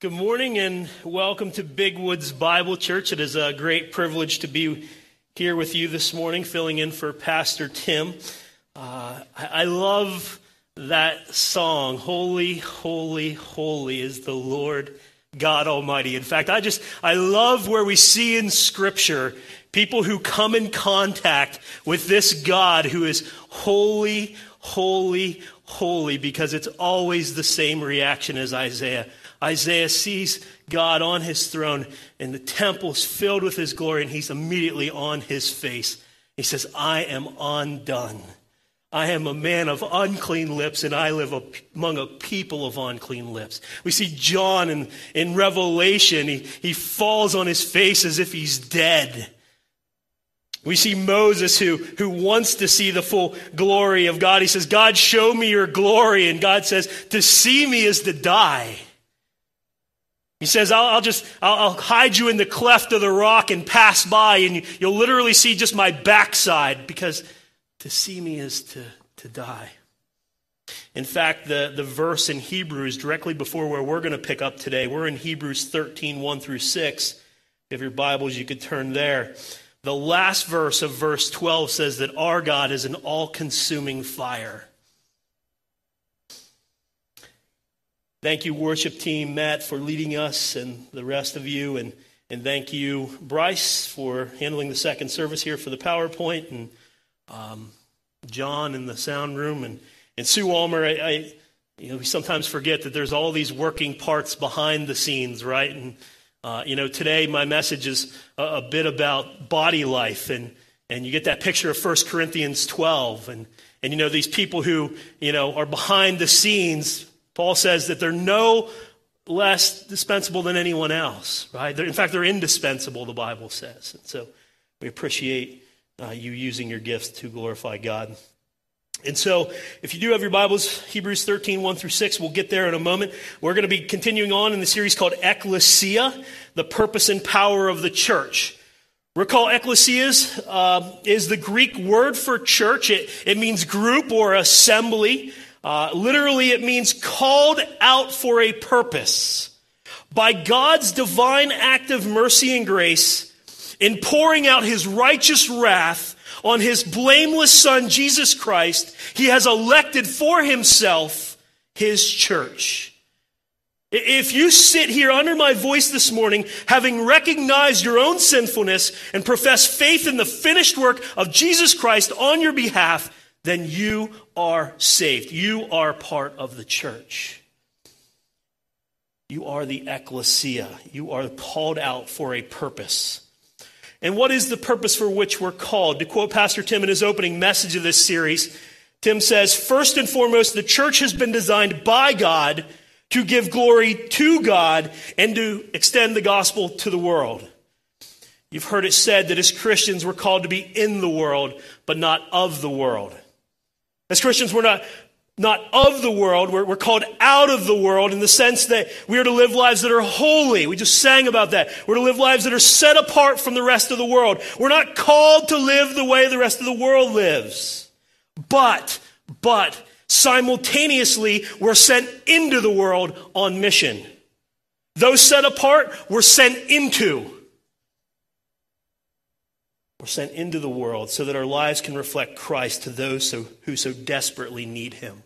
Good morning and welcome to Big Woods Bible Church. It is a great privilege to be here with you this morning, filling in for Pastor Tim. Uh, I, I love that song, Holy, Holy, Holy is the Lord God Almighty. In fact, I just, I love where we see in Scripture people who come in contact with this God who is holy, holy, holy, because it's always the same reaction as Isaiah. Isaiah sees God on his throne, and the temple is filled with his glory, and he's immediately on his face. He says, I am undone. I am a man of unclean lips, and I live among a people of unclean lips. We see John in, in Revelation. He, he falls on his face as if he's dead. We see Moses who, who wants to see the full glory of God. He says, God, show me your glory. And God says, to see me is to die. He says, I'll, I'll just, I'll, I'll, hide you in the cleft of the rock and pass by, and you'll literally see just my backside, because to see me is to, to die. In fact, the, the verse in Hebrews, directly before where we're going to pick up today, we're in Hebrews 13, 1 through 6. If you your Bibles, you could turn there. The last verse of verse 12 says that our God is an all consuming fire. Thank you, worship team, Matt, for leading us and the rest of you. And, and thank you, Bryce, for handling the second service here for the PowerPoint, and um, John in the sound room, and, and Sue Almer. I, I, you know, we sometimes forget that there's all these working parts behind the scenes, right? And, uh, you know, today my message is a, a bit about body life, and, and you get that picture of 1 Corinthians 12. And, and, you know, these people who, you know, are behind the scenes Paul says that they're no less dispensable than anyone else, right? They're, in fact, they're indispensable, the Bible says. And so we appreciate uh, you using your gifts to glorify God. And so, if you do have your Bibles, Hebrews 13, 1 through 6, we'll get there in a moment. We're going to be continuing on in the series called Ecclesia, the purpose and power of the church. Recall, ecclesias uh, is the Greek word for church. It, it means group or assembly. Uh, literally, it means called out for a purpose. By God's divine act of mercy and grace, in pouring out his righteous wrath on his blameless Son, Jesus Christ, he has elected for himself his church. If you sit here under my voice this morning, having recognized your own sinfulness and profess faith in the finished work of Jesus Christ on your behalf, then you are saved. You are part of the church. You are the ecclesia. You are called out for a purpose. And what is the purpose for which we're called? To quote Pastor Tim in his opening message of this series, Tim says, First and foremost, the church has been designed by God to give glory to God and to extend the gospel to the world. You've heard it said that as Christians, we're called to be in the world, but not of the world. As Christians, we're not, not of the world. We're, we're called out of the world in the sense that we are to live lives that are holy. We just sang about that. We're to live lives that are set apart from the rest of the world. We're not called to live the way the rest of the world lives. But, but, simultaneously, we're sent into the world on mission. Those set apart were sent into. We're sent into the world so that our lives can reflect Christ to those so, who so desperately need him.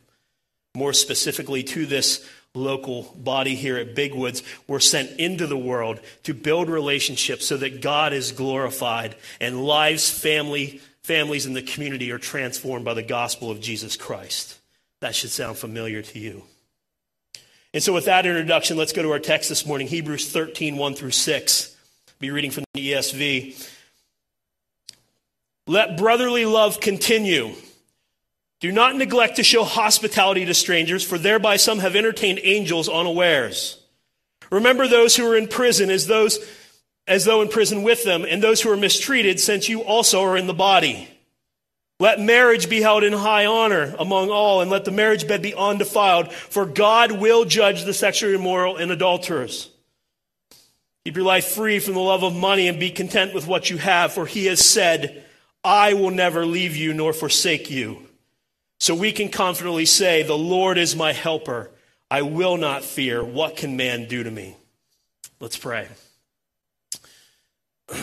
More specifically, to this local body here at Big Woods, we're sent into the world to build relationships so that God is glorified and lives, family, families in the community are transformed by the gospel of Jesus Christ. That should sound familiar to you. And so, with that introduction, let's go to our text this morning Hebrews 13, 1 through 6. I'll be reading from the ESV. Let brotherly love continue. Do not neglect to show hospitality to strangers, for thereby some have entertained angels unawares. Remember those who are in prison as those as though in prison with them, and those who are mistreated, since you also are in the body. Let marriage be held in high honor among all, and let the marriage bed be undefiled, for God will judge the sexually immoral and adulterers. Keep your life free from the love of money and be content with what you have, for he has said, I will never leave you nor forsake you. So we can confidently say, The Lord is my helper. I will not fear. What can man do to me? Let's pray.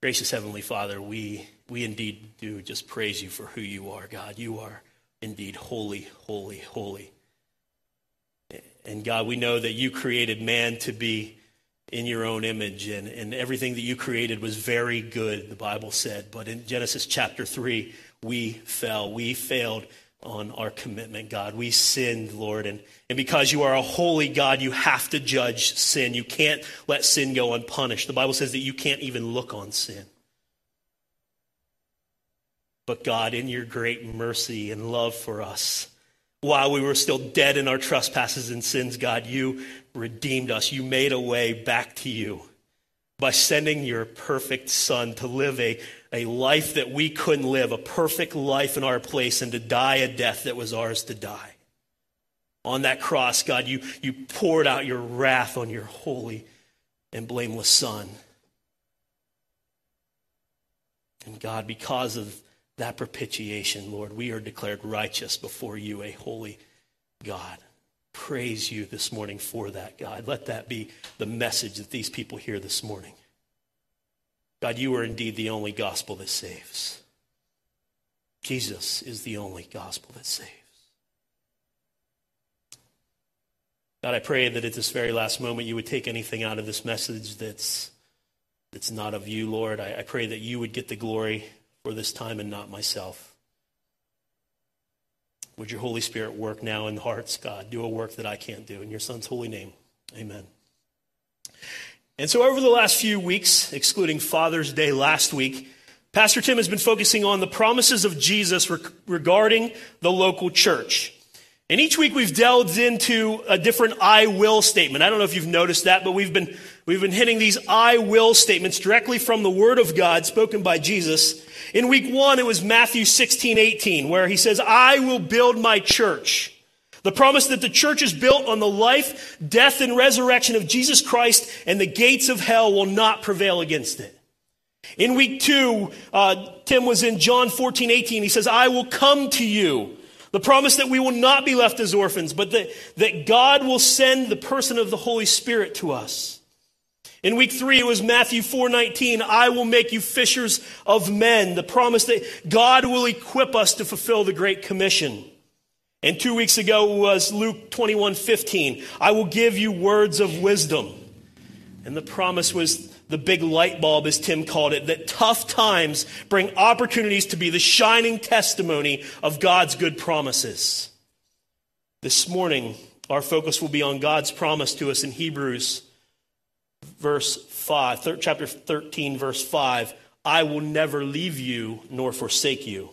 Gracious Heavenly Father, we, we indeed do just praise you for who you are, God. You are indeed holy, holy, holy. And God, we know that you created man to be in your own image, and, and everything that you created was very good, the Bible said. But in Genesis chapter 3, we fell. We failed on our commitment, God. We sinned, Lord. And, and because you are a holy God, you have to judge sin. You can't let sin go unpunished. The Bible says that you can't even look on sin. But God, in your great mercy and love for us, while we were still dead in our trespasses and sins, God, you redeemed us. You made a way back to you by sending your perfect Son to live a, a life that we couldn't live, a perfect life in our place, and to die a death that was ours to die. On that cross, God, you, you poured out your wrath on your holy and blameless Son. And God, because of that propitiation, Lord, we are declared righteous before you, a holy God. Praise you this morning for that, God. Let that be the message that these people hear this morning. God, you are indeed the only gospel that saves. Jesus is the only gospel that saves. God, I pray that at this very last moment you would take anything out of this message that's, that's not of you, Lord. I, I pray that you would get the glory for this time and not myself. Would your Holy Spirit work now in the hearts, God? Do a work that I can't do. In your Son's holy name, amen. And so, over the last few weeks, excluding Father's Day last week, Pastor Tim has been focusing on the promises of Jesus regarding the local church. And each week we've delved into a different I will statement. I don't know if you've noticed that, but we've been, we've been hitting these I will statements directly from the Word of God spoken by Jesus. In week one, it was Matthew 16, 18, where he says, I will build my church. The promise that the church is built on the life, death, and resurrection of Jesus Christ, and the gates of hell will not prevail against it. In week two, uh, Tim was in John 14, 18. He says, I will come to you. The promise that we will not be left as orphans, but that, that God will send the person of the Holy Spirit to us. In week three, it was Matthew 4:19. I will make you fishers of men. The promise that God will equip us to fulfill the Great Commission. And two weeks ago was Luke 21:15. I will give you words of wisdom. And the promise was the big light bulb, as Tim called it, that tough times bring opportunities to be the shining testimony of God's good promises. This morning, our focus will be on God's promise to us in Hebrews, verse 5, chapter 13, verse 5. I will never leave you nor forsake you.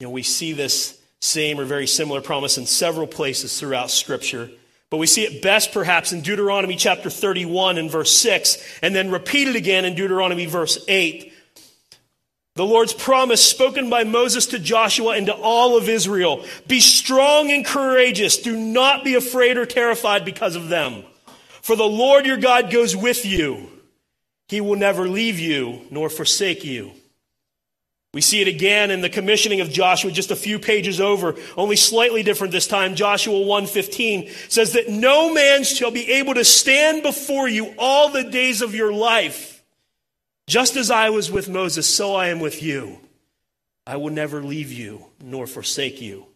You know, we see this same or very similar promise in several places throughout Scripture. But we see it best perhaps in Deuteronomy chapter 31 and verse 6, and then repeated again in Deuteronomy verse 8. The Lord's promise spoken by Moses to Joshua and to all of Israel Be strong and courageous. Do not be afraid or terrified because of them. For the Lord your God goes with you. He will never leave you nor forsake you. We see it again in the commissioning of Joshua just a few pages over, only slightly different this time. Joshua 1:15 says that no man shall be able to stand before you all the days of your life. Just as I was with Moses, so I am with you. I will never leave you nor forsake you.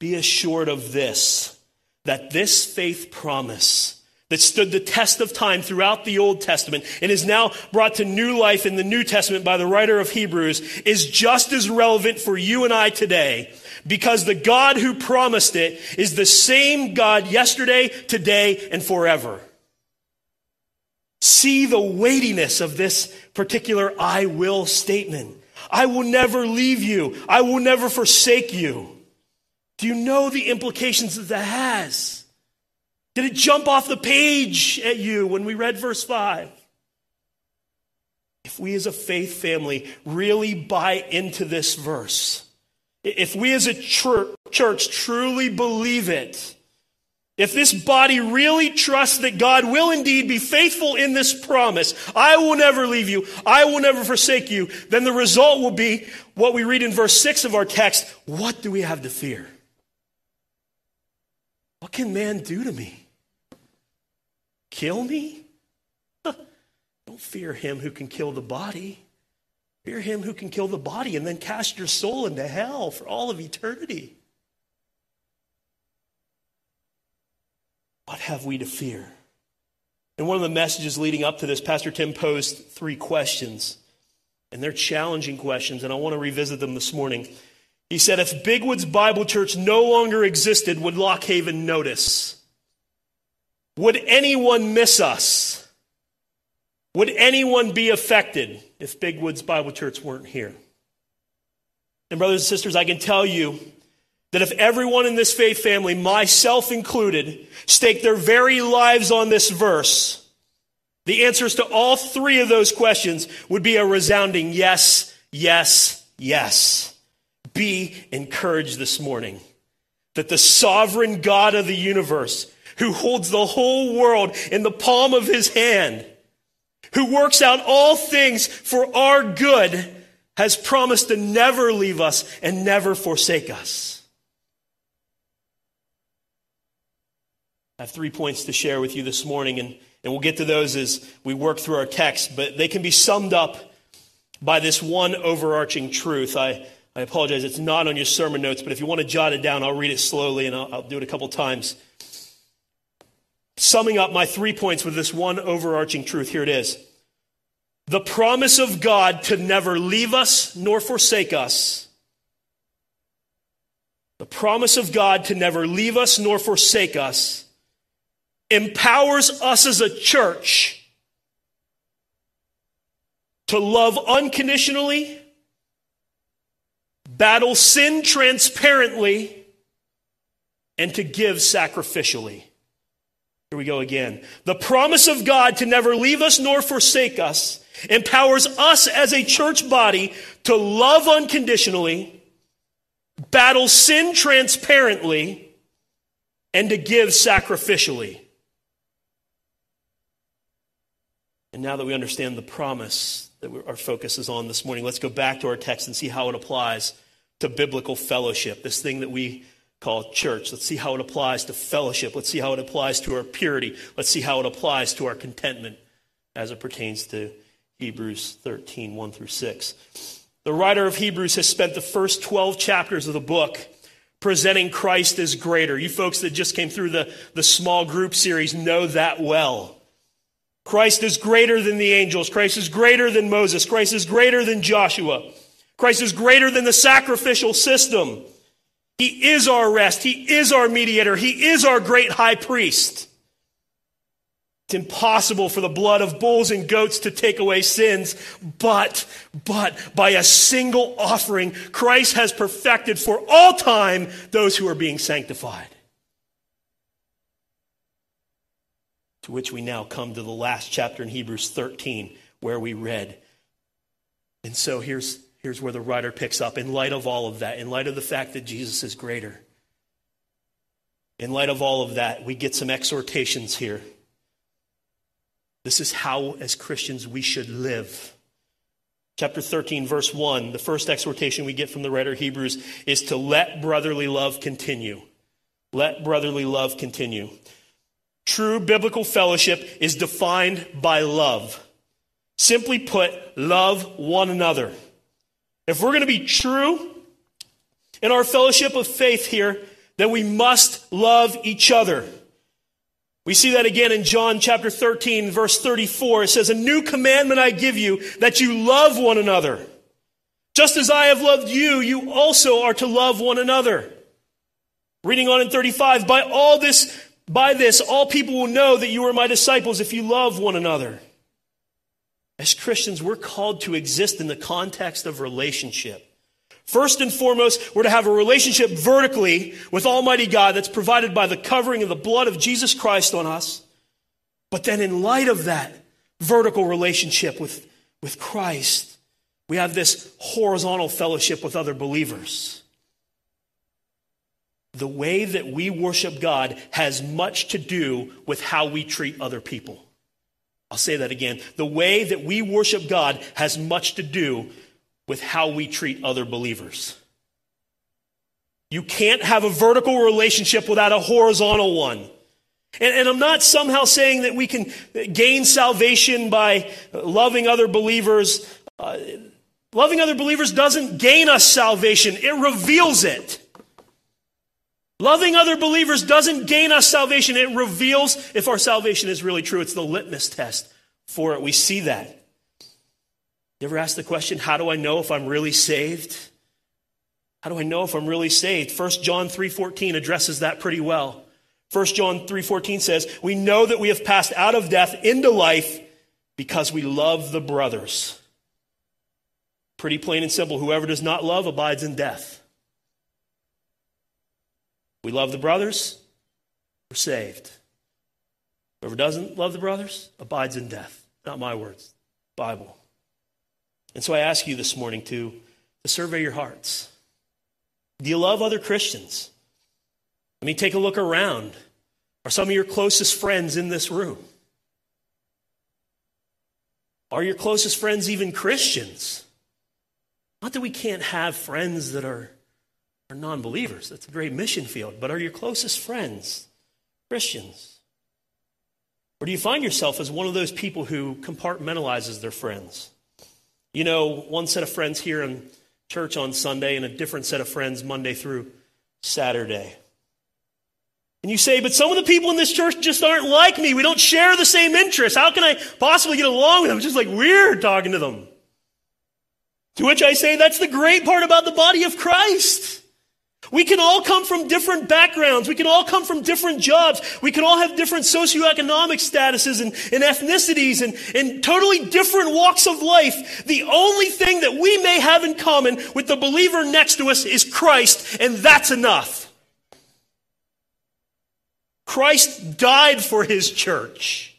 Be assured of this that this faith promise that stood the test of time throughout the Old Testament and is now brought to new life in the New Testament by the writer of Hebrews is just as relevant for you and I today because the God who promised it is the same God yesterday, today, and forever. See the weightiness of this particular I will statement. I will never leave you. I will never forsake you. Do you know the implications that that has? Did it jump off the page at you when we read verse 5? If we as a faith family really buy into this verse, if we as a church truly believe it, if this body really trusts that God will indeed be faithful in this promise, I will never leave you, I will never forsake you, then the result will be what we read in verse 6 of our text what do we have to fear? What can man do to me? Kill me? Don't fear him who can kill the body. Fear him who can kill the body and then cast your soul into hell for all of eternity. What have we to fear? In one of the messages leading up to this, Pastor Tim posed three questions, and they're challenging questions, and I want to revisit them this morning. He said, If Big Woods Bible Church no longer existed, would Lock Haven notice? Would anyone miss us? Would anyone be affected if Big Woods Bible Church weren't here? And, brothers and sisters, I can tell you that if everyone in this faith family, myself included, staked their very lives on this verse, the answers to all three of those questions would be a resounding yes, yes, yes be encouraged this morning that the sovereign God of the universe, who holds the whole world in the palm of his hand, who works out all things for our good, has promised to never leave us and never forsake us. I have three points to share with you this morning, and, and we'll get to those as we work through our text, but they can be summed up by this one overarching truth. I, I apologize, it's not on your sermon notes, but if you want to jot it down, I'll read it slowly and I'll, I'll do it a couple times. Summing up my three points with this one overarching truth, here it is. The promise of God to never leave us nor forsake us. The promise of God to never leave us nor forsake us empowers us as a church to love unconditionally battle sin transparently, and to give sacrificially. Here we go again. The promise of God to never leave us nor forsake us empowers us as a church body to love unconditionally, battle sin transparently, and to give sacrificially. And now that we understand the promise that our focus is on this morning, let's go back to our text and see how it applies to biblical fellowship, this thing that we call church. Let's see how it applies to fellowship. Let's see how it applies to our purity. Let's see how it applies to our contentment as it pertains to Hebrews 13, 1 through 6. The writer of Hebrews has spent the first 12 chapters of the book presenting Christ as greater. You folks that just came through the, the small group series know that well. Christ is greater than the angels. Christ is greater than Moses. Christ is greater than Joshua. Christ is greater than the sacrificial system. He is our rest. He is our mediator. He is our great high priest. It's impossible for the blood of bulls and goats to take away sins, but, but by a single offering, Christ has perfected for all time those who are being sanctified. To which we now come to the last chapter in Hebrews 13, where we read. And so here's, here's where the writer picks up. In light of all of that, in light of the fact that Jesus is greater, in light of all of that, we get some exhortations here. This is how, as Christians, we should live. Chapter 13, verse 1, the first exhortation we get from the writer Hebrews is to let brotherly love continue. Let brotherly love continue. True biblical fellowship is defined by love. Simply put, love one another. If we're going to be true in our fellowship of faith here, then we must love each other. We see that again in John chapter 13, verse 34. It says, A new commandment I give you, that you love one another. Just as I have loved you, you also are to love one another. Reading on in 35, by all this, by this, all people will know that you are my disciples if you love one another. As Christians, we're called to exist in the context of relationship. First and foremost, we're to have a relationship vertically with Almighty God that's provided by the covering of the blood of Jesus Christ on us. But then, in light of that vertical relationship with, with Christ, we have this horizontal fellowship with other believers. The way that we worship God has much to do with how we treat other people. I'll say that again. The way that we worship God has much to do with how we treat other believers. You can't have a vertical relationship without a horizontal one. And, and, I'm not somehow saying that we can gain salvation by loving other believers. Uh, loving other believers doesn't gain us salvation, it reveals it. Loving other believers doesn't gain us salvation, it reveals if our salvation is really true. It's the litmus test for it. We see that. You ever ask the question, how do I know if I'm really saved? How do I know if I'm really saved? 1 John 3:14 addresses that pretty well. 1 John 3:14 says, "We know that we have passed out of death into life because we love the brothers." Pretty plain and simple, whoever does not love abides in death. We love the brothers, we're saved. Whoever doesn't love the brothers abides in death. Not my words, Bible. And so I ask you this morning to, to survey your hearts. Do you love other Christians? I mean, take a look around. Are some of your closest friends in this room? Are your closest friends even Christians? Not that we can't have friends that are, are non believers, that's a great mission field, but are your closest friends Christians? Or do you find yourself as one of those people who compartmentalizes their friends? You know, one set of friends here in church on Sunday and a different set of friends Monday through Saturday. And you say, but some of the people in this church just aren't like me. We don't share the same interests. How can I possibly get along with them? It's just like weird talking to them. To which I say, that's the great part about the body of Christ. We can all come from different backgrounds. We can all come from different jobs. We can all have different socioeconomic statuses and, and ethnicities and, and totally different walks of life. The only thing that we may have in common with the believer next to us is Christ, and that's enough. Christ died for his church.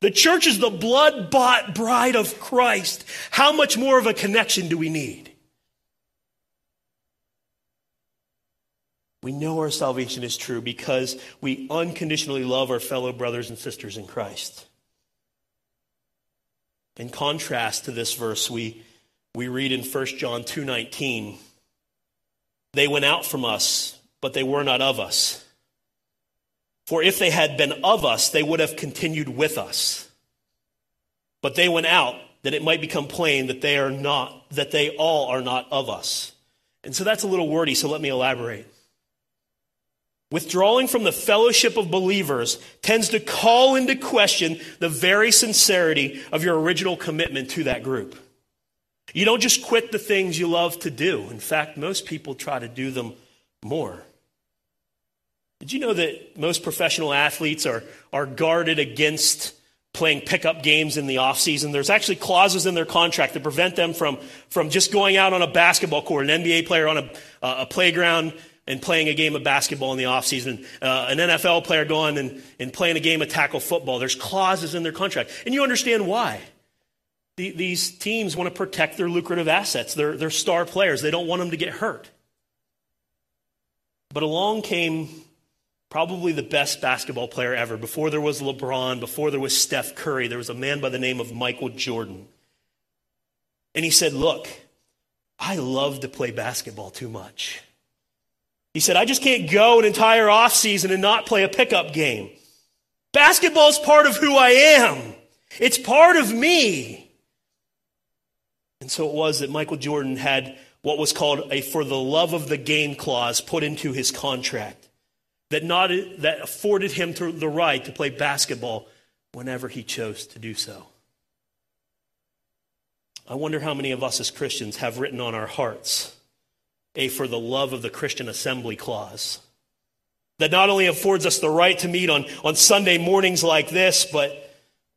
The church is the blood bought bride of Christ. How much more of a connection do we need? We know our salvation is true because we unconditionally love our fellow brothers and sisters in Christ. In contrast to this verse, we, we read in 1 John 2:19, they went out from us, but they were not of us. For if they had been of us, they would have continued with us. But they went out that it might become plain that they are not, that they all are not of us. And so that's a little wordy, so let me elaborate. Withdrawing from the fellowship of believers tends to call into question the very sincerity of your original commitment to that group. You don't just quit the things you love to do. In fact, most people try to do them more. Did you know that most professional athletes are, are guarded against playing pickup games in the offseason? There's actually clauses in their contract that prevent them from, from just going out on a basketball court, an NBA player on a, a playground and playing a game of basketball in the offseason, uh, an NFL player going and, and playing a game of tackle football. There's clauses in their contract. And you understand why. The, these teams want to protect their lucrative assets, their, their star players. They don't want them to get hurt. But along came probably the best basketball player ever. Before there was LeBron, before there was Steph Curry, there was a man by the name of Michael Jordan. And he said, Look, I love to play basketball too much. He said, I just can't go an entire off season and not play a pickup game. Basketball is part of who I am. It's part of me. And so it was that Michael Jordan had what was called a for the love of the game clause put into his contract that, not, that afforded him the right to play basketball whenever he chose to do so. I wonder how many of us as Christians have written on our hearts a for the love of the Christian assembly clause that not only affords us the right to meet on, on Sunday mornings like this, but,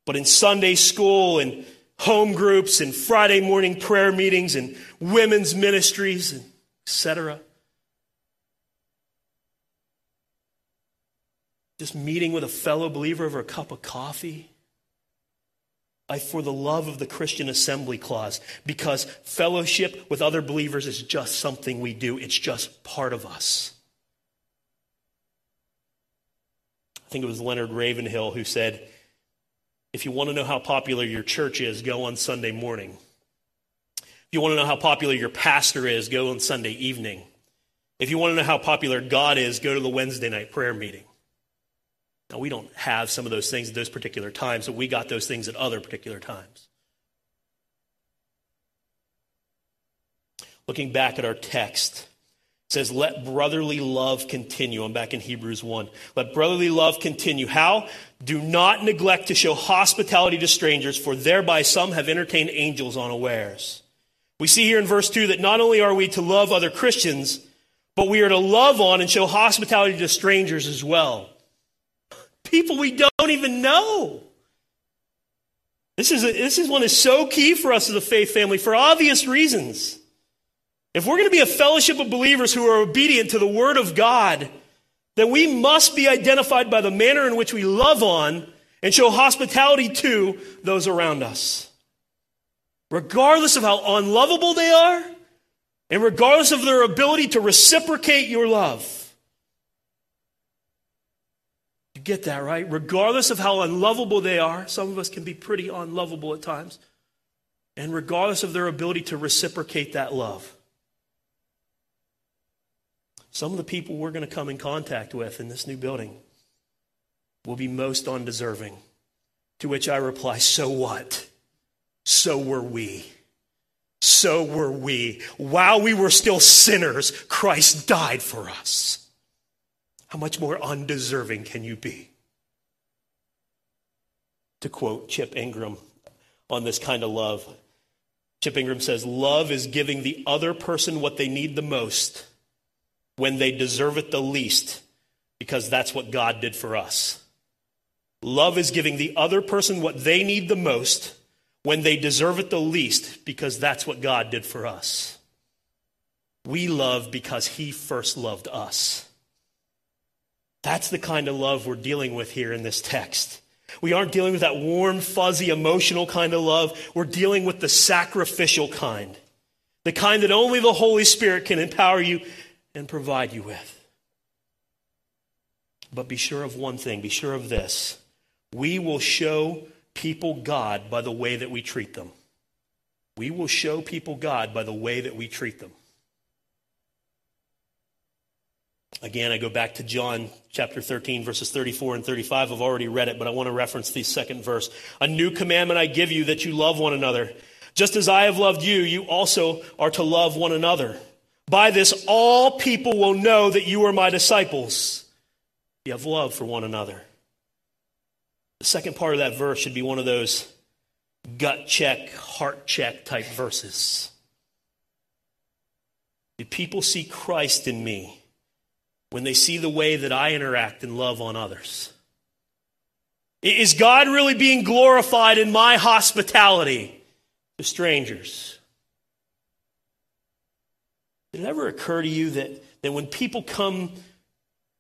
but in Sunday school and home groups and Friday morning prayer meetings and women's ministries, and etc. Just meeting with a fellow believer over a cup of coffee I, for the love of the Christian assembly clause, because fellowship with other believers is just something we do, it's just part of us. I think it was Leonard Ravenhill who said, If you want to know how popular your church is, go on Sunday morning. If you want to know how popular your pastor is, go on Sunday evening. If you want to know how popular God is, go to the Wednesday night prayer meeting. Now, we don't have some of those things at those particular times, but we got those things at other particular times. Looking back at our text, it says, Let brotherly love continue. I'm back in Hebrews 1. Let brotherly love continue. How? Do not neglect to show hospitality to strangers, for thereby some have entertained angels unawares. We see here in verse 2 that not only are we to love other Christians, but we are to love on and show hospitality to strangers as well. People we don't even know. This is, a, this is one that's so key for us as a faith family for obvious reasons. If we're going to be a fellowship of believers who are obedient to the Word of God, then we must be identified by the manner in which we love on and show hospitality to those around us. Regardless of how unlovable they are, and regardless of their ability to reciprocate your love. Get that, right? Regardless of how unlovable they are, some of us can be pretty unlovable at times, and regardless of their ability to reciprocate that love. Some of the people we're going to come in contact with in this new building will be most undeserving. To which I reply, So what? So were we. So were we. While we were still sinners, Christ died for us. How much more undeserving can you be? To quote Chip Ingram on this kind of love, Chip Ingram says, Love is giving the other person what they need the most when they deserve it the least, because that's what God did for us. Love is giving the other person what they need the most when they deserve it the least, because that's what God did for us. We love because He first loved us. That's the kind of love we're dealing with here in this text. We aren't dealing with that warm, fuzzy, emotional kind of love. We're dealing with the sacrificial kind, the kind that only the Holy Spirit can empower you and provide you with. But be sure of one thing be sure of this. We will show people God by the way that we treat them. We will show people God by the way that we treat them. Again, I go back to John chapter 13, verses 34 and 35. I've already read it, but I want to reference the second verse. A new commandment I give you that you love one another. Just as I have loved you, you also are to love one another. By this, all people will know that you are my disciples. You have love for one another. The second part of that verse should be one of those gut check, heart check type verses. Do people see Christ in me when they see the way that I interact and love on others? Is God really being glorified in my hospitality to strangers? Did it ever occur to you that, that when people come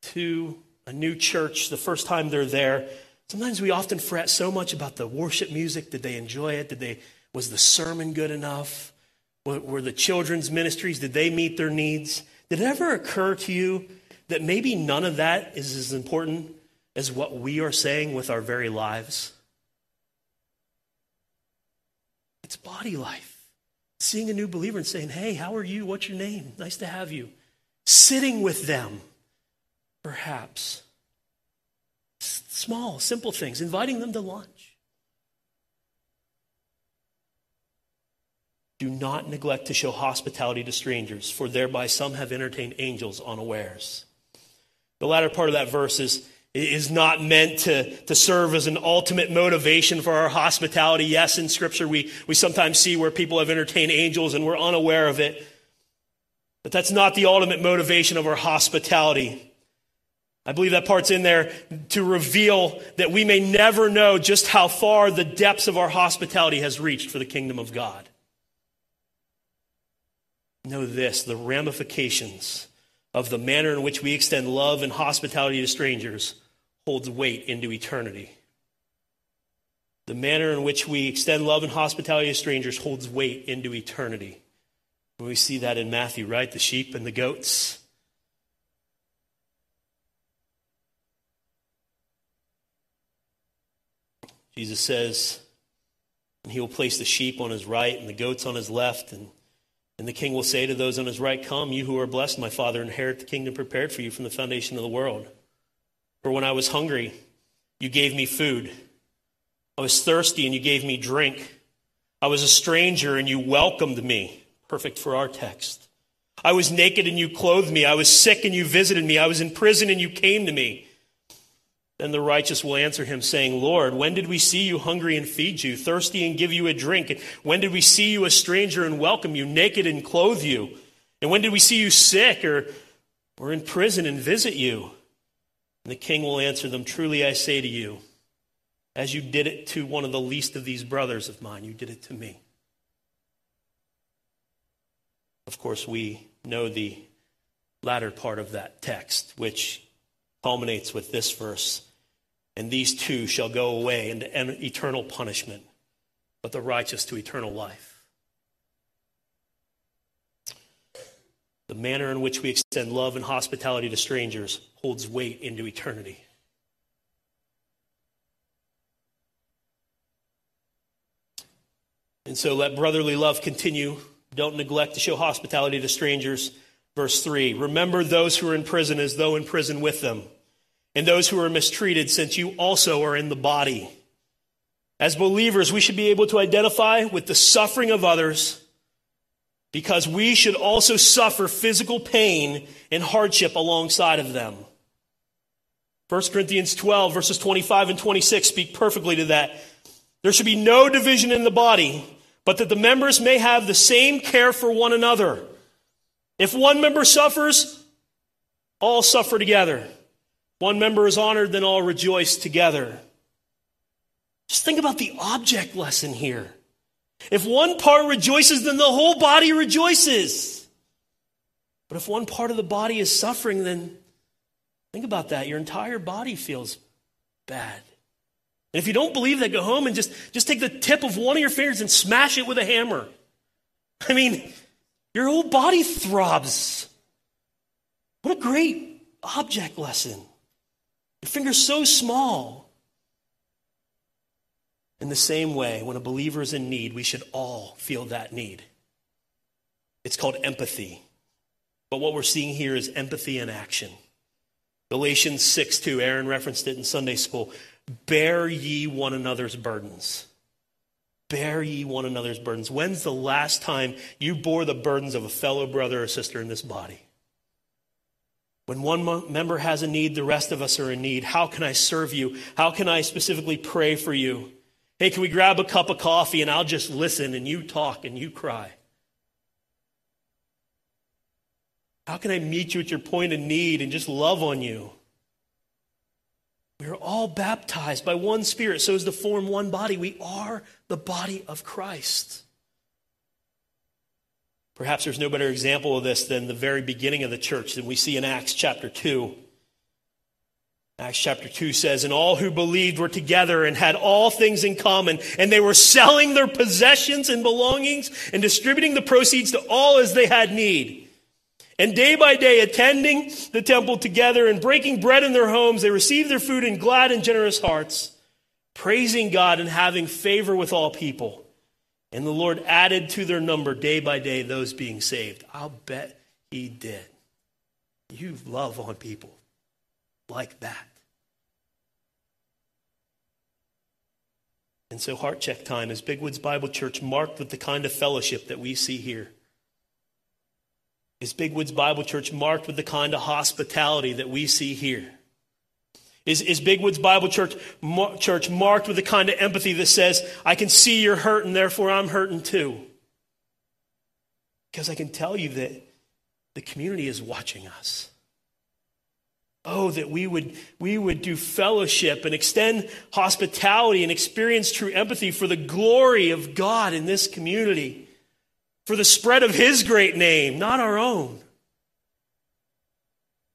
to a new church the first time they're there, sometimes we often fret so much about the worship music. Did they enjoy it? Did they, was the sermon good enough? Were, were the children's ministries, did they meet their needs? Did it ever occur to you that maybe none of that is as important as what we are saying with our very lives? It's body life seeing a new believer and saying, Hey, how are you? What's your name? Nice to have you. Sitting with them, perhaps. Small, simple things, inviting them to lunch. Do not neglect to show hospitality to strangers, for thereby some have entertained angels unawares. The latter part of that verse is is not meant to, to serve as an ultimate motivation for our hospitality. Yes, in Scripture, we, we sometimes see where people have entertained angels and we're unaware of it. But that's not the ultimate motivation of our hospitality. I believe that part's in there to reveal that we may never know just how far the depths of our hospitality has reached for the kingdom of God. Know this the ramifications of the manner in which we extend love and hospitality to strangers holds weight into eternity. The manner in which we extend love and hospitality to strangers holds weight into eternity. we see that in Matthew, right? The sheep and the goats. Jesus says, and he will place the sheep on his right and the goats on his left. And And the king will say to those on his right, Come, you who are blessed, my father, inherit the kingdom prepared for you from the foundation of the world. For when I was hungry, you gave me food. I was thirsty, and you gave me drink. I was a stranger, and you welcomed me. Perfect for our text. I was naked, and you clothed me. I was sick, and you visited me. I was in prison, and you came to me. Then the righteous will answer him, saying, Lord, when did we see you hungry and feed you, thirsty and give you a drink? when did we see you a stranger and welcome you, naked and clothe you? And when did we see you sick or, or in prison and visit you? And the king will answer them, Truly I say to you, as you did it to one of the least of these brothers of mine, you did it to me. Of course, we know the latter part of that text, which culminates with this verse And these two shall go away into eternal punishment, but the righteous to eternal life. The manner in which we extend love and hospitality to strangers holds weight into eternity. And so let brotherly love continue. Don't neglect to show hospitality to strangers. Verse 3 Remember those who are in prison as though in prison with them and those who are mistreated, since you also are in the body. As believers, we should be able to identify with the suffering of others because we should also suffer physical pain and hardship alongside of them. 1 Corinthians 12, verses 25 and 26 speak perfectly to that. There should be no division in the body, but that the members may have the same care for one another. If one member suffers, all suffer together. One member is honored, then all rejoice together. Just think about the object lesson here. If one part rejoices, then the whole body rejoices. But if one part of the body is suffering, then think about that. Your entire body feels bad. And if you don't believe that, go home and just, just take the tip of one of your fingers and smash it with a hammer. I mean, your whole body throbs. What a great object lesson. Your finger's so small. In the same way, when a believer is in need, we should all feel that need. It's called empathy. But what we're seeing here is empathy in action. Galatians 6 2, Aaron referenced it in Sunday school. Bear ye one another's burdens. Bear ye one another's burdens. When's the last time you bore the burdens of a fellow brother or sister in this body? When one member has a need, the rest of us are in need. How can I serve you? How can I specifically pray for you? Hey, can we grab a cup of coffee and I'll just listen and you talk and you cry? How can I meet you at your point of need and just love on you? We are all baptized by one Spirit so as to form one body. We are the body of Christ. Perhaps there's no better example of this than the very beginning of the church that we see in Acts chapter 2. Acts chapter 2 says, And all who believed were together and had all things in common, and they were selling their possessions and belongings and distributing the proceeds to all as they had need. And day by day, attending the temple together and breaking bread in their homes, they received their food in glad and generous hearts, praising God and having favor with all people. And the Lord added to their number day by day those being saved. I'll bet He did. You love on people like that. And so, heart check time is Big Woods Bible Church marked with the kind of fellowship that we see here? Is Big Woods Bible Church marked with the kind of hospitality that we see here? Is, is Big Woods Bible Church, Church marked with the kind of empathy that says, I can see you're hurting, therefore I'm hurting too? Because I can tell you that the community is watching us. Oh, that we would, we would do fellowship and extend hospitality and experience true empathy for the glory of God in this community, for the spread of His great name, not our own.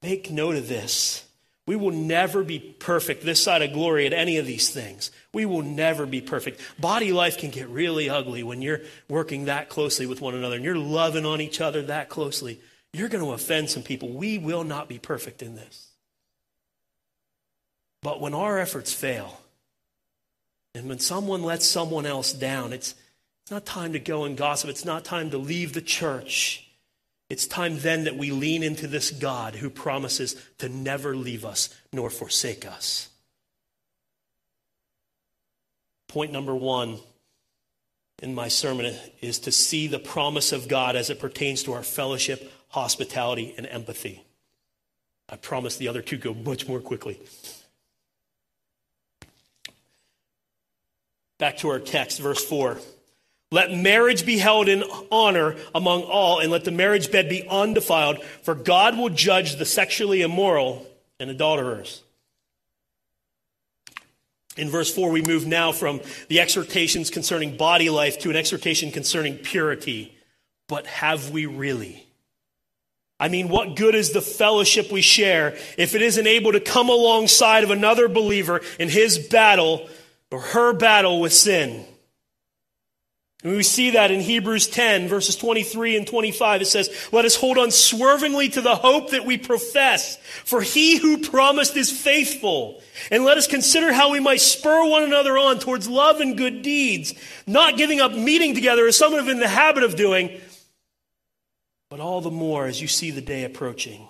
Make note of this. We will never be perfect this side of glory at any of these things. We will never be perfect. Body life can get really ugly when you're working that closely with one another and you're loving on each other that closely. You're going to offend some people. We will not be perfect in this. But when our efforts fail, and when someone lets someone else down, it's, It's not time to go and gossip. It's not time to leave the church. It's time then that we lean into this God who promises to never leave us nor forsake us. Point number one in my sermon is to see the promise of God as it pertains to our fellowship, hospitality, and empathy. I promise the other two go much more quickly. Back to our text, verse 4. Let marriage be held in honor among all, and let the marriage bed be undefiled, for God will judge the sexually immoral and adulterers. In verse 4, we move now from the exhortations concerning body life to an exhortation concerning purity. But have we really? I mean, what good is the fellowship we share if it isn't able to come alongside of another believer in his battle or her battle with sin? And we see that in Hebrews 10, verses 23 and 25. It says, Let us hold unswervingly to the hope that we profess, for he who promised is faithful. And let us consider how we might spur one another on towards love and good deeds, not giving up meeting together as some have been in the habit of doing, but all the more as you see the day approaching.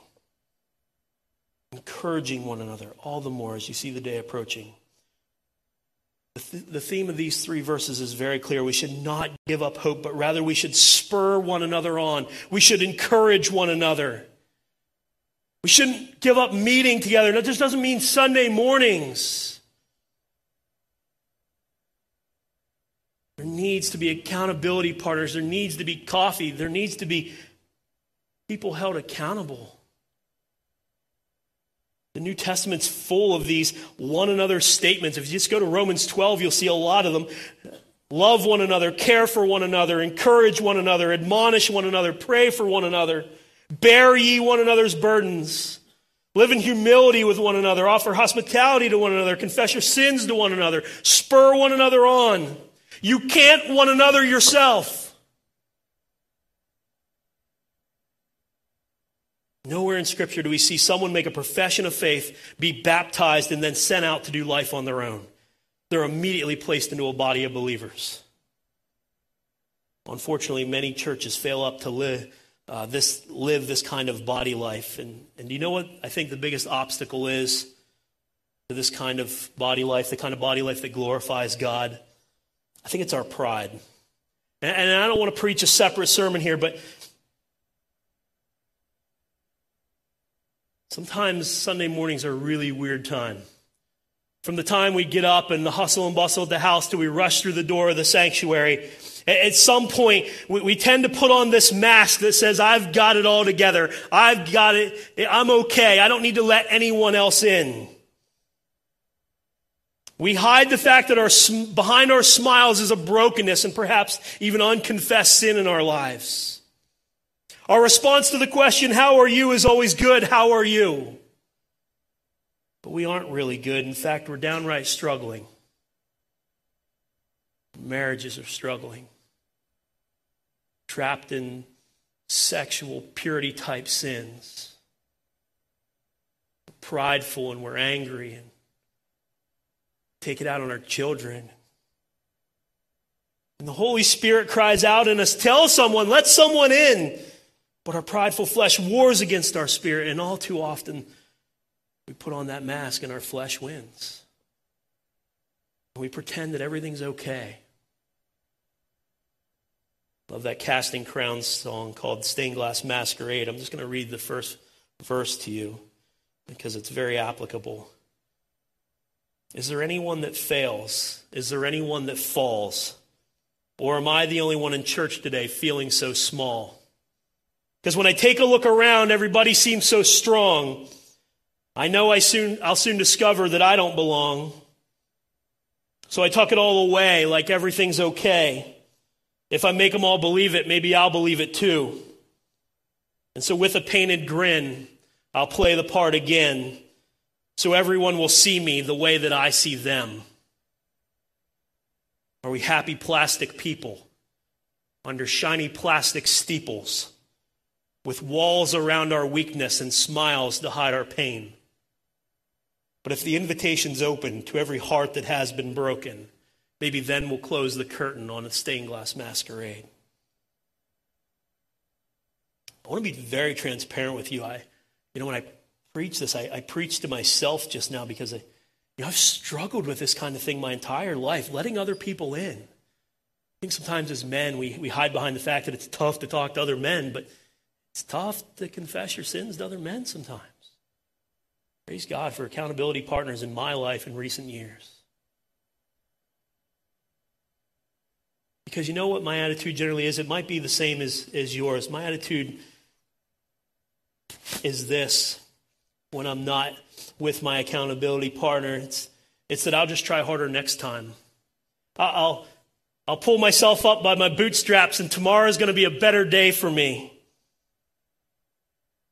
Encouraging one another, all the more as you see the day approaching. The theme of these three verses is very clear. We should not give up hope, but rather we should spur one another on. We should encourage one another. We shouldn't give up meeting together. That just doesn't mean Sunday mornings. There needs to be accountability partners. There needs to be coffee. There needs to be people held accountable. The New Testament's full of these one another statements. If you just go to Romans 12, you'll see a lot of them. Love one another, care for one another, encourage one another, admonish one another, pray for one another, bear ye one another's burdens, live in humility with one another, offer hospitality to one another, confess your sins to one another, spur one another on. You can't one another yourself. Nowhere in Scripture do we see someone make a profession of faith, be baptized, and then sent out to do life on their own. They're immediately placed into a body of believers. Unfortunately, many churches fail up to live, uh, this, live this kind of body life. And, and you know what I think the biggest obstacle is to this kind of body life, the kind of body life that glorifies God? I think it's our pride. And, and I don't want to preach a separate sermon here, but Sometimes Sunday mornings are a really weird time. From the time we get up and the hustle and bustle of the house till we rush through the door of the sanctuary, at some point, we, tend to put on this mask that says, I've got it all together. I've got it. I'm okay. I don't need to let anyone else in. We hide the fact that our, behind our smiles is a brokenness and perhaps even unconfessed sin in our lives. Our response to the question, How are you, is always good. How are you? But we aren't really good. In fact, we're downright struggling. Marriages are struggling. Trapped in sexual purity type sins. We're prideful and we're angry and take it out on our children. And the Holy Spirit cries out in us, Tell someone, let someone in. But our prideful flesh wars against our spirit, and all too often we put on that mask and our flesh wins. We pretend that everything's okay. Love that Casting Crowns song called Stained Glass Masquerade. I'm just going to read the first verse to you because it's very applicable. Is there anyone that fails? Is there anyone that falls? Or am I the only one in church today feeling so small? Because when I take a look around, everybody seems so strong. I know I soon, I'll soon discover that I don't belong. So I tuck it all away like everything's okay. If I make them all believe it, maybe I'll believe it too. And so with a painted grin, I'll play the part again so everyone will see me the way that I see them. Are we happy plastic people under shiny plastic steeples? With walls around our weakness and smiles to hide our pain. But if the invitation's open to every heart that has been broken, maybe then we'll close the curtain on a stained glass masquerade. I want to be very transparent with you. I, you know, when I preach this, I, I preach to myself just now because I, you know, I've struggled with this kind of thing my entire life, letting other people in. I think sometimes as men, we, we hide behind the fact that it's tough to talk to other men, but it's tough to confess your sins to other men sometimes. Praise God for accountability partners in my life in recent years. Because you know what my attitude generally is? It might be the same as, as yours. My attitude is this when I'm not with my accountability partner. It's, it's that I'll just try harder next time. I'll, I'll pull myself up by my bootstraps, and tomorrow is going to be a better day for me.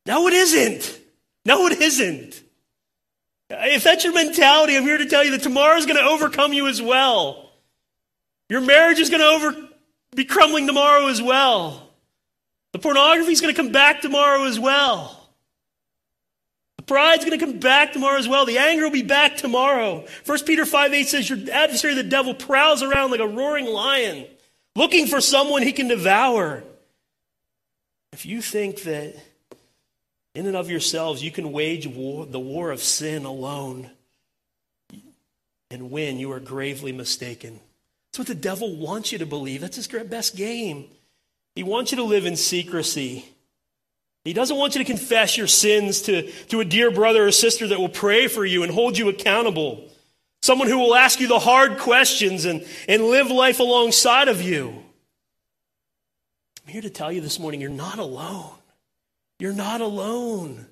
No, it isn't. No, it isn't. If that's your mentality, I'm here to tell you that tomorrow is going to overcome you as well. Your marriage is going to over, be crumbling tomorrow as well. The pornography is going to come back tomorrow as well. The pride's going to come back tomorrow as well. The anger will be back tomorrow. 1 Peter 5 8 says, Your adversary, the devil, prowls around like a roaring lion, looking for someone he can devour. If you think that in and of yourselves you can wage war, the war of sin alone and win, you are gravely mistaken. That's what the devil wants you to believe. That's his best game. He wants you to live in secrecy. He doesn't want you to confess your sins to, to a dear brother or sister that will pray for you and hold you accountable. Someone who will ask you the hard questions and, and live life alongside of you. I'm here to tell you this morning you're not alone. You're not alone.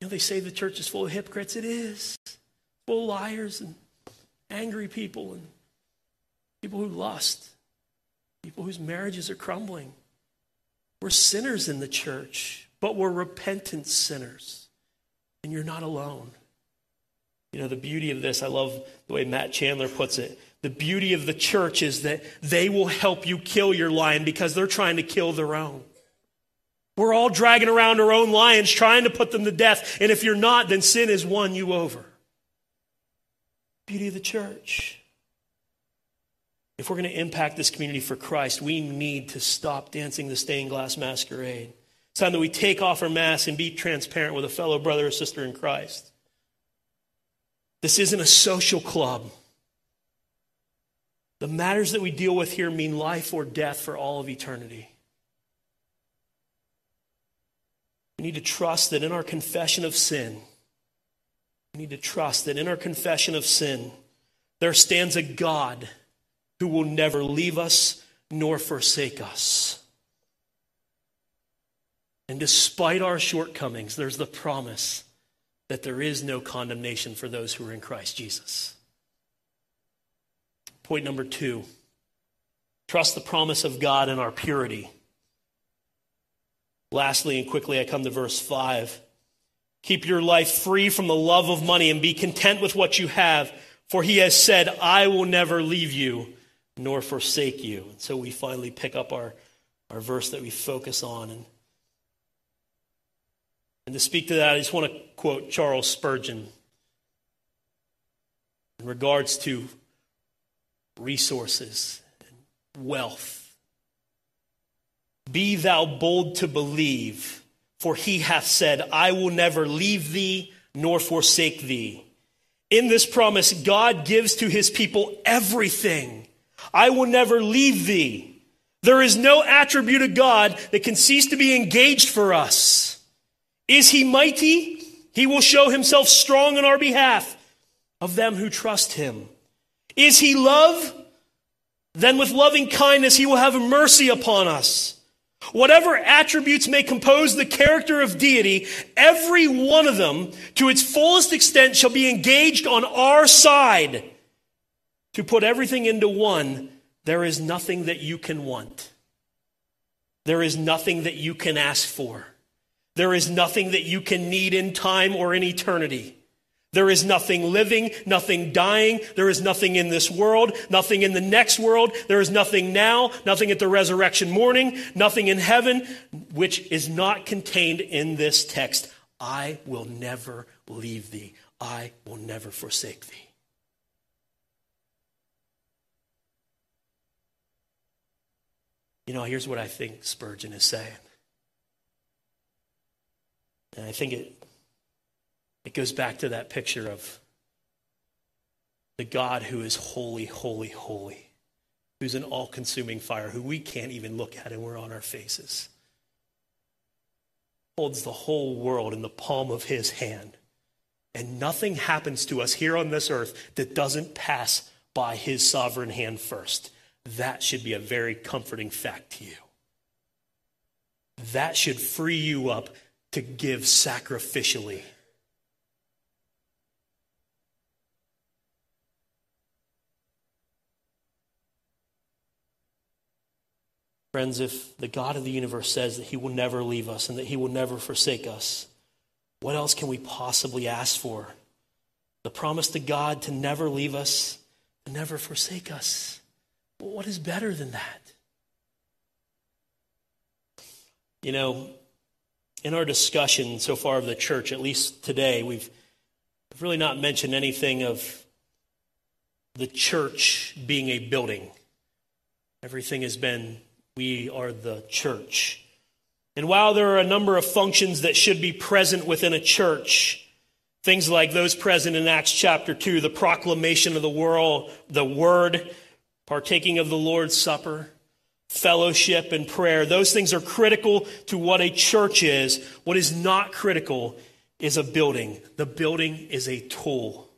You know, they say the church is full of hypocrites. It is. Full of liars and angry people and people who lust, people whose marriages are crumbling. We're sinners in the church, but we're repentant sinners. And you're not alone. You know, the beauty of this, I love the way Matt Chandler puts it. The beauty of the church is that they will help you kill your lion because they're trying to kill their own. We're all dragging around our own lions trying to put them to death. And if you're not, then sin has won you over. Beauty of the church. If we're going to impact this community for Christ, we need to stop dancing the stained glass masquerade. It's time that we take off our masks and be transparent with a fellow brother or sister in Christ. This isn't a social club. The matters that we deal with here mean life or death for all of eternity. We need to trust that in our confession of sin, we need to trust that in our confession of sin, there stands a God who will never leave us nor forsake us. And despite our shortcomings, there's the promise that there is no condemnation for those who are in Christ Jesus. Point number two trust the promise of God in our purity. Lastly, and quickly, I come to verse 5. Keep your life free from the love of money and be content with what you have, for he has said, I will never leave you nor forsake you. And so we finally pick up our, our verse that we focus on. And, and to speak to that, I just want to quote Charles Spurgeon in regards to resources and wealth. Be thou bold to believe, for he hath said, I will never leave thee nor forsake thee. In this promise, God gives to his people everything I will never leave thee. There is no attribute of God that can cease to be engaged for us. Is he mighty? He will show himself strong on our behalf of them who trust him. Is he love? Then with loving kindness he will have mercy upon us. Whatever attributes may compose the character of deity, every one of them, to its fullest extent, shall be engaged on our side to put everything into one, there is nothing that you can want. There is nothing that you can ask for. There is nothing that you can need in time or in eternity. There is nothing living, nothing dying. There is nothing in this world, nothing in the next world. There is nothing now, nothing at the resurrection morning, nothing in heaven, which is not contained in this text. I will never leave thee. I will never forsake thee. You know, here's what I think Spurgeon is saying. And I think it it goes back to that picture of the God who is holy, holy, holy, who's an all consuming fire, who we can't even look at and we're on our faces, holds the whole world in the palm of his hand. And nothing happens to us here on this earth that doesn't pass by his sovereign hand first. That should be a very comforting fact to you. That should free you up to give sacrificially. Friends, if the God of the universe says that he will never leave us and that he will never forsake us, what else can we possibly ask for? The promise to God to never leave us, to never forsake us. What is better than that? You know, in our discussion so far of the church, at least today, we've really not mentioned anything of the church being a building. Everything has been, we are the church. And while there are a number of functions that should be present within a church, things like those present in Acts chapter 2, the proclamation of the world, the word, partaking of the Lord's Supper, fellowship and prayer. Those things are critical to what a church is. What is not critical is a building. The building is a tool.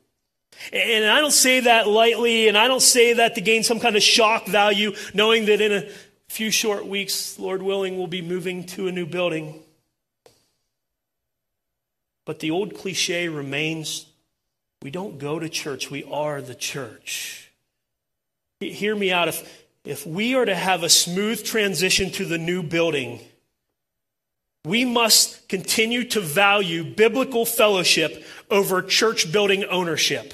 And I don't say that lightly, and I don't say that to gain some kind of shock value, knowing that in a few short weeks, Lord willing, we'll be moving to a new building. But the old cliche remains we don't go to church, we are the church. Hear me out. If, if we are to have a smooth transition to the new building, we must continue to value biblical fellowship over church building ownership.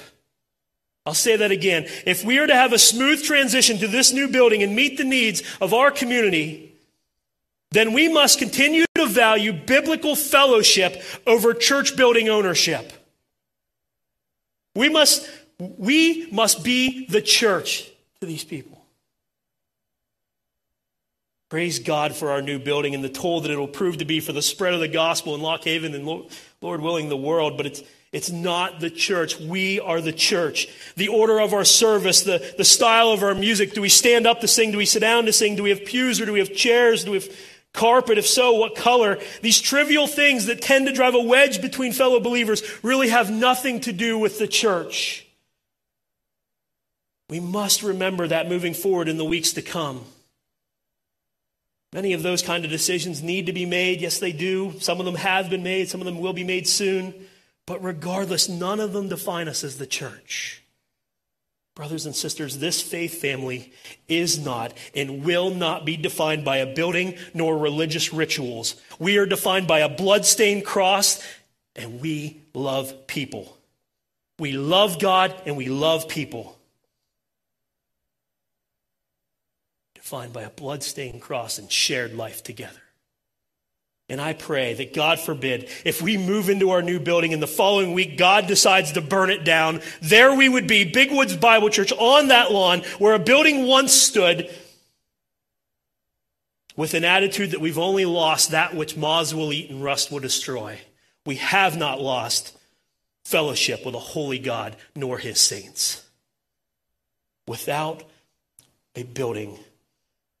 I'll say that again. If we are to have a smooth transition to this new building and meet the needs of our community, then we must continue to value biblical fellowship over church building ownership. We must, we must be the church to these people. Praise God for our new building and the toll that it'll prove to be for the spread of the gospel in Lock Haven and Lord willing the world. But it's, it's not the church. We are the church. The order of our service, the, the style of our music. Do we stand up to sing? Do we sit down to sing? Do we have pews or do we have chairs? Do we have carpet? If so, what color? These trivial things that tend to drive a wedge between fellow believers really have nothing to do with the church. We must remember that moving forward in the weeks to come. Many of those kind of decisions need to be made. Yes, they do. Some of them have been made, some of them will be made soon. But regardless, none of them define us as the church. Brothers and sisters, this faith family is not and will not be defined by a building nor religious rituals. We are defined by a bloodstained cross, and we love people. We love God and we love people. defined by a bloodstained cross and shared life together. And I pray that God forbid, if we move into our new building in the following week, God decides to burn it down, there we would be, Big Woods Bible Church on that lawn where a building once stood with an attitude that we've only lost that which moths will eat and rust will destroy. We have not lost fellowship with a holy God nor his saints. Without a building,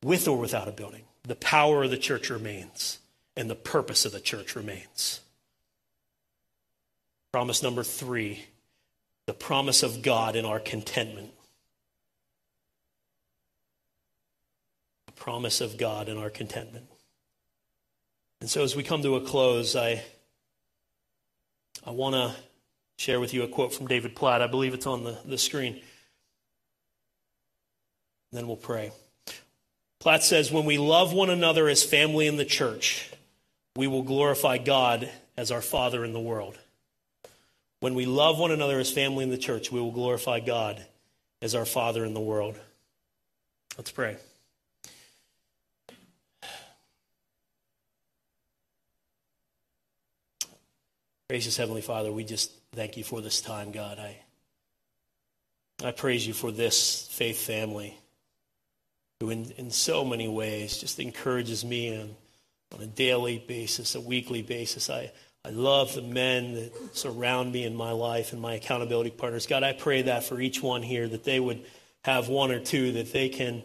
with or without a building, the power of the church remains and the purpose of the church remains. Promise number three the promise of God in our contentment. The promise of God in our contentment. And so, as we come to a close, I, I want to share with you a quote from David Platt. I believe it's on the, the screen. Then we'll pray. Platt says, when we love one another as family in the church, we will glorify God as our Father in the world. When we love one another as family in the church, we will glorify God as our Father in the world. Let's pray. Gracious Heavenly Father, we just thank you for this time, God. I, I praise you for this faith family. who, in, in so many ways, just encourages me on, on a daily basis, a weekly basis. I, I love the men that surround me in my life and my accountability partners. God, I pray that for each one here, that they would have one or two that they can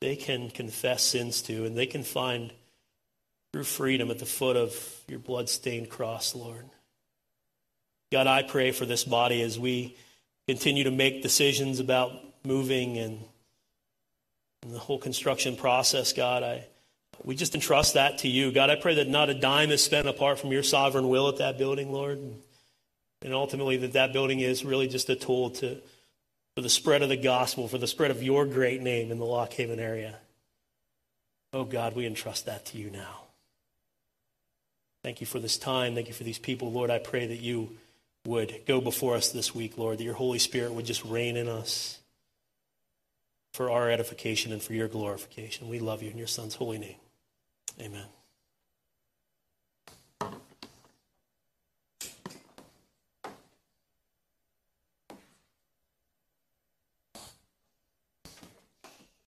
they can confess sins to and they can find true freedom at the foot of your blood-stained cross, Lord. God, I pray for this body as we continue to make decisions about moving and, and the whole construction process, God. I we just entrust that to you. God, I pray that not a dime is spent apart from your sovereign will at that building, Lord. And ultimately, that that building is really just a tool to, for the spread of the gospel, for the spread of your great name in the Lock Haven area. Oh, God, we entrust that to you now. Thank you for this time. Thank you for these people. Lord, I pray that you would go before us this week, Lord, that your Holy Spirit would just reign in us for our edification and for your glorification. We love you in your Son's holy name. Amen.